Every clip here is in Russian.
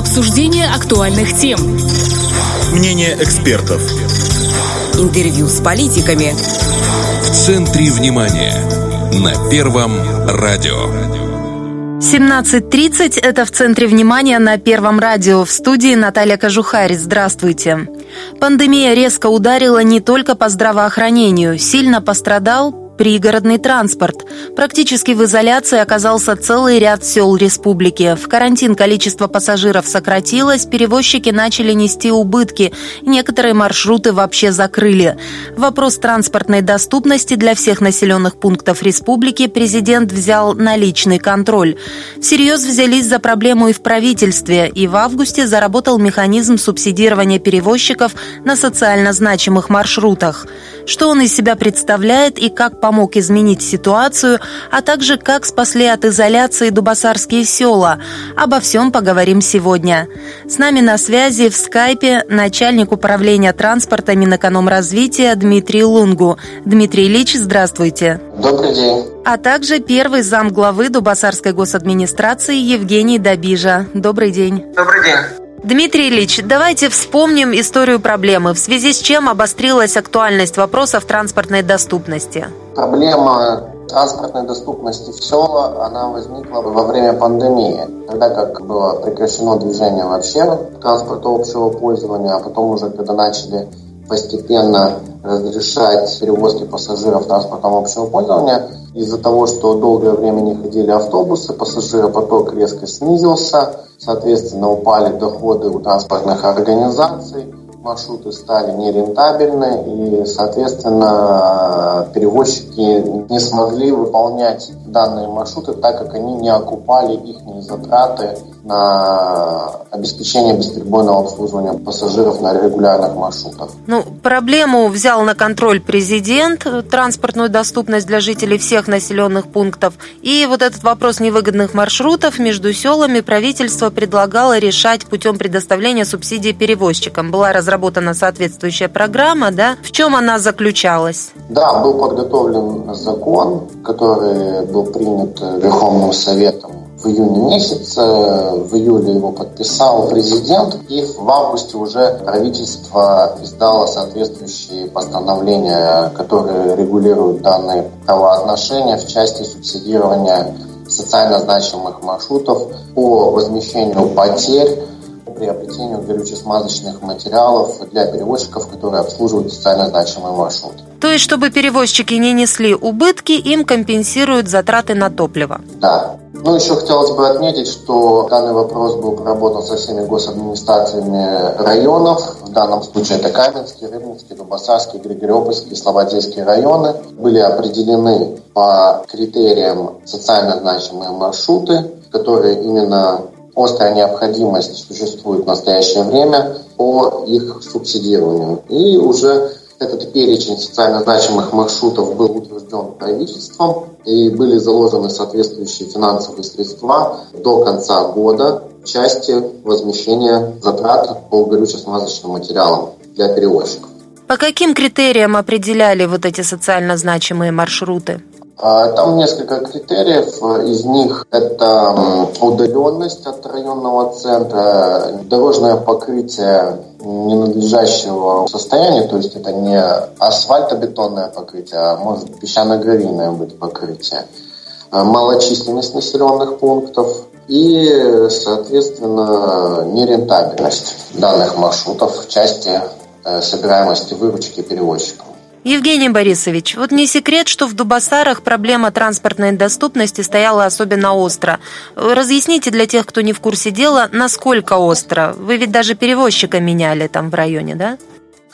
Обсуждение актуальных тем. Мнение экспертов. Интервью с политиками. В центре внимания. На Первом радио. 17.30 – это в центре внимания на Первом радио. В студии Наталья Кожухарь. Здравствуйте. Пандемия резко ударила не только по здравоохранению. Сильно пострадал пригородный транспорт. Практически в изоляции оказался целый ряд сел республики. В карантин количество пассажиров сократилось, перевозчики начали нести убытки. Некоторые маршруты вообще закрыли. Вопрос транспортной доступности для всех населенных пунктов республики президент взял на личный контроль. Всерьез взялись за проблему и в правительстве, и в августе заработал механизм субсидирования перевозчиков на социально значимых маршрутах. Что он из себя представляет и как помочь помог изменить ситуацию, а также как спасли от изоляции дубасарские села. Обо всем поговорим сегодня. С нами на связи в скайпе начальник управления транспорта Минэкономразвития Дмитрий Лунгу. Дмитрий Ильич, здравствуйте. Добрый день. А также первый зам главы Дубасарской госадминистрации Евгений Добижа. Добрый день. Добрый день. Дмитрий Ильич, давайте вспомним историю проблемы, в связи с чем обострилась актуальность вопросов транспортной доступности. Проблема транспортной доступности в села, она возникла во время пандемии, тогда как было прекращено движение вообще транспорта общего пользования, а потом уже, когда начали постепенно разрешать перевозки пассажиров транспортом общего пользования. Из-за того, что долгое время не ходили автобусы, пассажиропоток резко снизился, соответственно, упали доходы у транспортных организаций, маршруты стали нерентабельны, и, соответственно, перевозчики не смогли выполнять данные маршруты, так как они не окупали их затраты на обеспечение бесперебойного обслуживания пассажиров на регулярных маршрутах. Ну, проблему взял на контроль президент, транспортную доступность для жителей всех населенных пунктов. И вот этот вопрос невыгодных маршрутов между селами правительство предлагало решать путем предоставления субсидий перевозчикам. Была разработана соответствующая программа, да? В чем она заключалась? Да, был подготовлен закон, который был принят Верховным Советом в июне месяце, в июле его подписал президент, и в августе уже правительство издало соответствующие постановления, которые регулируют данные правоотношения в части субсидирования социально значимых маршрутов по возмещению потерь приобретению горюче-смазочных материалов для перевозчиков, которые обслуживают социально значимый маршрут. То есть, чтобы перевозчики не несли убытки, им компенсируют затраты на топливо? Да. Ну, еще хотелось бы отметить, что данный вопрос был проработан со всеми госадминистрациями районов. В данном случае это Каменский, Рыбинский, Дубасарский, Григорьопольский, Слободейский районы. Были определены по критериям социально значимые маршруты, которые именно острая необходимость существует в настоящее время по их субсидированию. И уже этот перечень социально значимых маршрутов был утвержден правительством и были заложены соответствующие финансовые средства до конца года в части возмещения затрат по горюче-смазочным материалам для перевозчиков. По каким критериям определяли вот эти социально значимые маршруты? А, там несколько критериев. Из них это удаленность от районного центра, дорожное покрытие ненадлежащего состояния, то есть это не асфальтобетонное покрытие, а может песчано-гравийное быть покрытие, а, малочисленность населенных пунктов и, соответственно, нерентабельность данных маршрутов в части э, собираемости выручки перевозчиков. Евгений Борисович, вот не секрет, что в Дубасарах проблема транспортной доступности стояла особенно остро. Разъясните для тех, кто не в курсе дела, насколько остро. Вы ведь даже перевозчика меняли там в районе, да?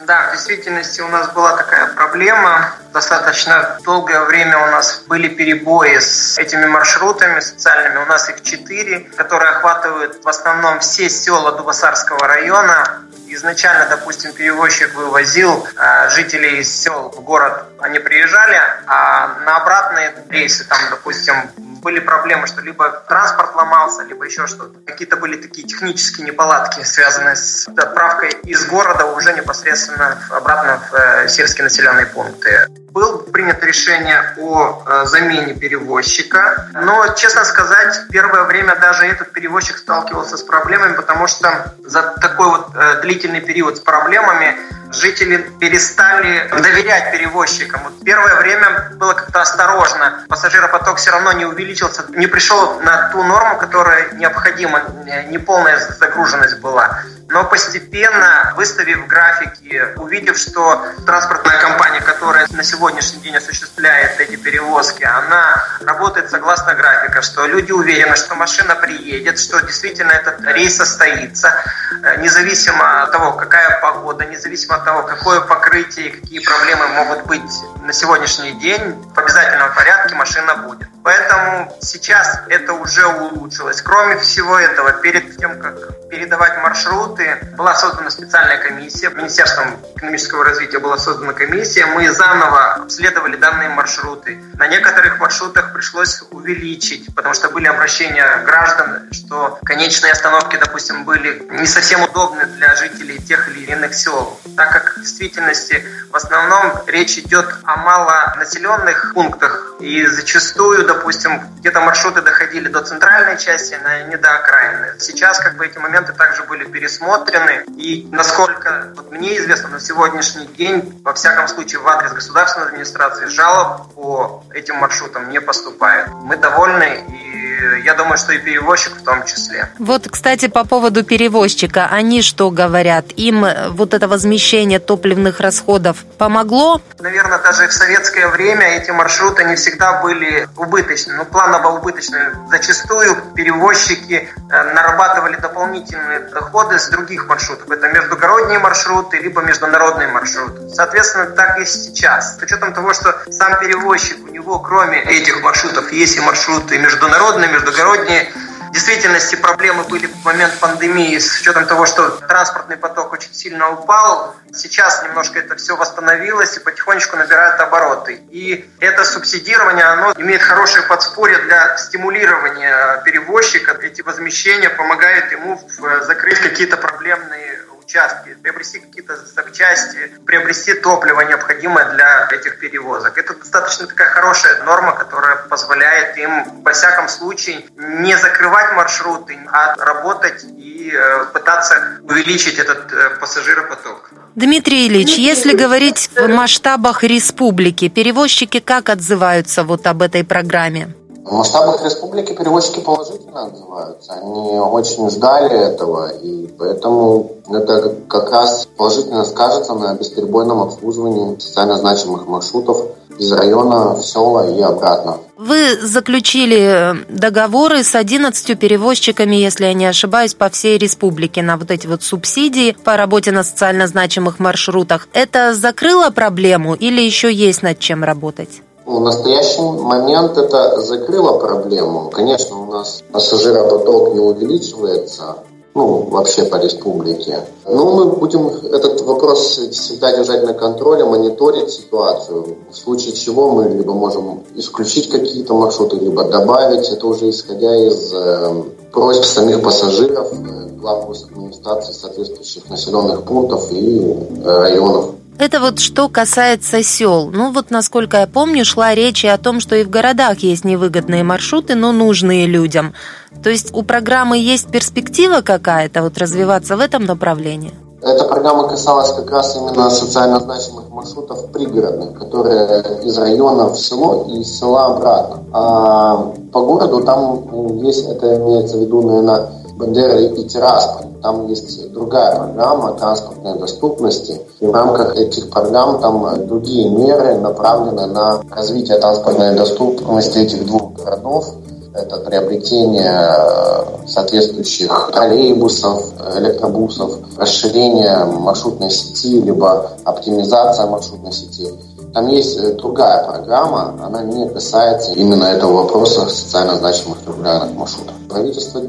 Да, в действительности у нас была такая проблема. Достаточно долгое время у нас были перебои с этими маршрутами социальными. У нас их четыре, которые охватывают в основном все села Дубасарского района изначально, допустим, перевозчик вывозил э, жителей из сел в город, они приезжали, а на обратные рейсы, там, допустим, были проблемы, что либо транспорт ломался, либо еще что-то. Какие-то были такие технические неполадки, связанные с отправкой из города уже непосредственно обратно в э, сельские населенные пункты. Было принято решение о э, замене перевозчика. Но, честно сказать, первое время даже этот перевозчик сталкивался с проблемами, потому что за такой вот э, длительный период с проблемами жители перестали доверять перевозчикам. Вот первое время было как-то осторожно. Пассажиропоток все равно не увеличился, не пришел на ту норму, которая необходима, неполная загруженность была. Но постепенно, выставив графики, увидев, что транспортная компания, которая на сегодняшний день осуществляет эти перевозки, она работает согласно графика, что люди уверены, что машина приедет, что действительно этот рейс состоится, э, независимо от того, какая погода, независимо от того, какое покрытие и какие проблемы могут быть на сегодняшний день, в обязательном порядке машина будет. Поэтому сейчас это уже улучшилось. Кроме всего этого, перед тем, как передавать маршруты, была создана специальная комиссия. Министерством экономического развития была создана комиссия. Мы заново обследовали данные маршруты. На некоторых маршрутах пришлось увеличить, потому что были обращения граждан, что конечные остановки, допустим, были не совсем удобны для жителей тех или иных сел. Так как в действительности в основном речь идет о малонаселенных пунктах, и зачастую, допустим, где-то маршруты доходили до центральной части, но не до окраины. Сейчас как бы эти моменты также были пересмотрены. И насколько вот мне известно, на сегодняшний день, во всяком случае, в адрес государственной администрации жалоб по этим маршрутам не поступает. Мы довольны и я думаю, что и перевозчик в том числе. Вот, кстати, по поводу перевозчика, они что говорят? Им э, вот это возмещение топливных расходов помогло? Наверное, даже в советское время эти маршруты не всегда были убыточны, ну, планово убыточны. Зачастую перевозчики э, нарабатывали дополнительные доходы с других маршрутов. Это междугородние маршруты, либо международные маршруты. Соответственно, так и сейчас. С учетом того, что сам перевозчик, у него кроме этих маршрутов есть и маршруты международные, междугородние. В действительности проблемы были в момент пандемии с учетом того, что транспортный поток очень сильно упал. Сейчас немножко это все восстановилось и потихонечку набирает обороты. И это субсидирование, оно имеет хорошее подспорье для стимулирования перевозчика. Эти возмещения помогают ему закрыть какие-то проблемные участки, приобрести какие-то запчасти, приобрести топливо, необходимое для этих перевозок. Это достаточно такая хорошая норма, которая позволяет им, во всяком случае, не закрывать маршруты, а работать и э, пытаться увеличить этот э, пассажиропоток. Дмитрий Ильич, если говорить в масштабах республики, перевозчики как отзываются вот об этой программе? В масштабах республики перевозчики положительно отзываются. Они очень ждали этого, и поэтому это как раз положительно скажется на бесперебойном обслуживании социально значимых маршрутов из района в села и обратно. Вы заключили договоры с 11 перевозчиками, если я не ошибаюсь, по всей республике на вот эти вот субсидии по работе на социально значимых маршрутах. Это закрыло проблему или еще есть над чем работать? В настоящий момент это закрыло проблему. Конечно, у нас пассажиропоток не увеличивается, ну, вообще по республике. Но мы будем этот вопрос всегда держать на контроле, мониторить ситуацию. В случае чего мы либо можем исключить какие-то маршруты, либо добавить. Это уже исходя из э, просьб самих пассажиров, э, глав администрации соответствующих населенных пунктов и э, районов. Это вот что касается сел. Ну вот, насколько я помню, шла речь и о том, что и в городах есть невыгодные маршруты, но нужные людям. То есть у программы есть перспектива какая-то вот развиваться в этом направлении? Эта программа касалась как раз именно социально значимых маршрутов пригородных, которые из района в село и из села обратно. А по городу там есть, это имеется в виду, наверное, Бандера и Тирасполь. Там есть другая программа транспортной доступности. И в рамках этих программ там другие меры направлены на развитие транспортной доступности этих двух городов. Это приобретение соответствующих троллейбусов, электробусов, расширение маршрутной сети, либо оптимизация маршрутной сети. Там есть э, другая программа, она не касается именно этого вопроса социально значимых регулярных маршрутов. Правительство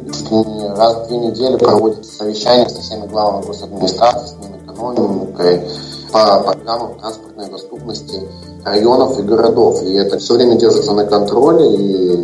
раз в две недели проводит совещания со всеми главами госадминистрации, с Минэкономикой, по программам транспортной доступности районов и городов. И это все время держится на контроле, и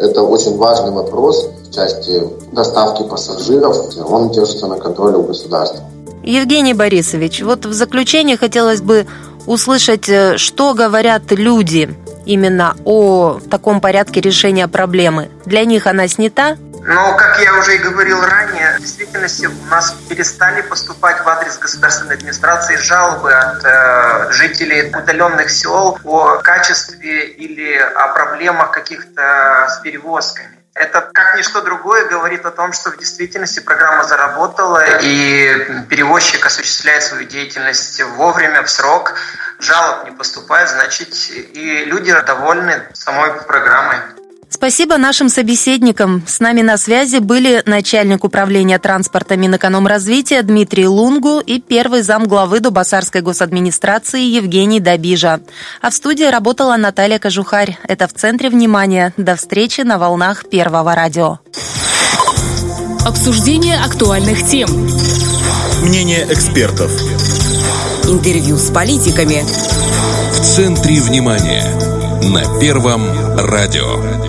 это очень важный вопрос в части доставки пассажиров. Он держится на контроле у государства. Евгений Борисович, вот в заключение хотелось бы услышать, э, что говорят люди именно о таком порядке решения проблемы. Для них она снята? Но, как я уже и говорил ранее, в действительности у нас перестали поступать в адрес государственной администрации жалобы от э, жителей удаленных сел о качестве или о проблемах каких-то с перевозками. Это, как ничто другое, говорит о том, что в действительности программа заработала, и перевозчик осуществляет свою деятельность вовремя, в срок, жалоб не поступает, значит, и люди довольны самой программой. Спасибо нашим собеседникам. С нами на связи были начальник управления транспорта Минэкономразвития Дмитрий Лунгу и первый зам главы Дубасарской госадминистрации Евгений Добижа. А в студии работала Наталья Кожухарь. Это в центре внимания. До встречи на волнах Первого радио. Обсуждение актуальных тем. Мнение экспертов. Интервью с политиками. В центре внимания. На Первом радио.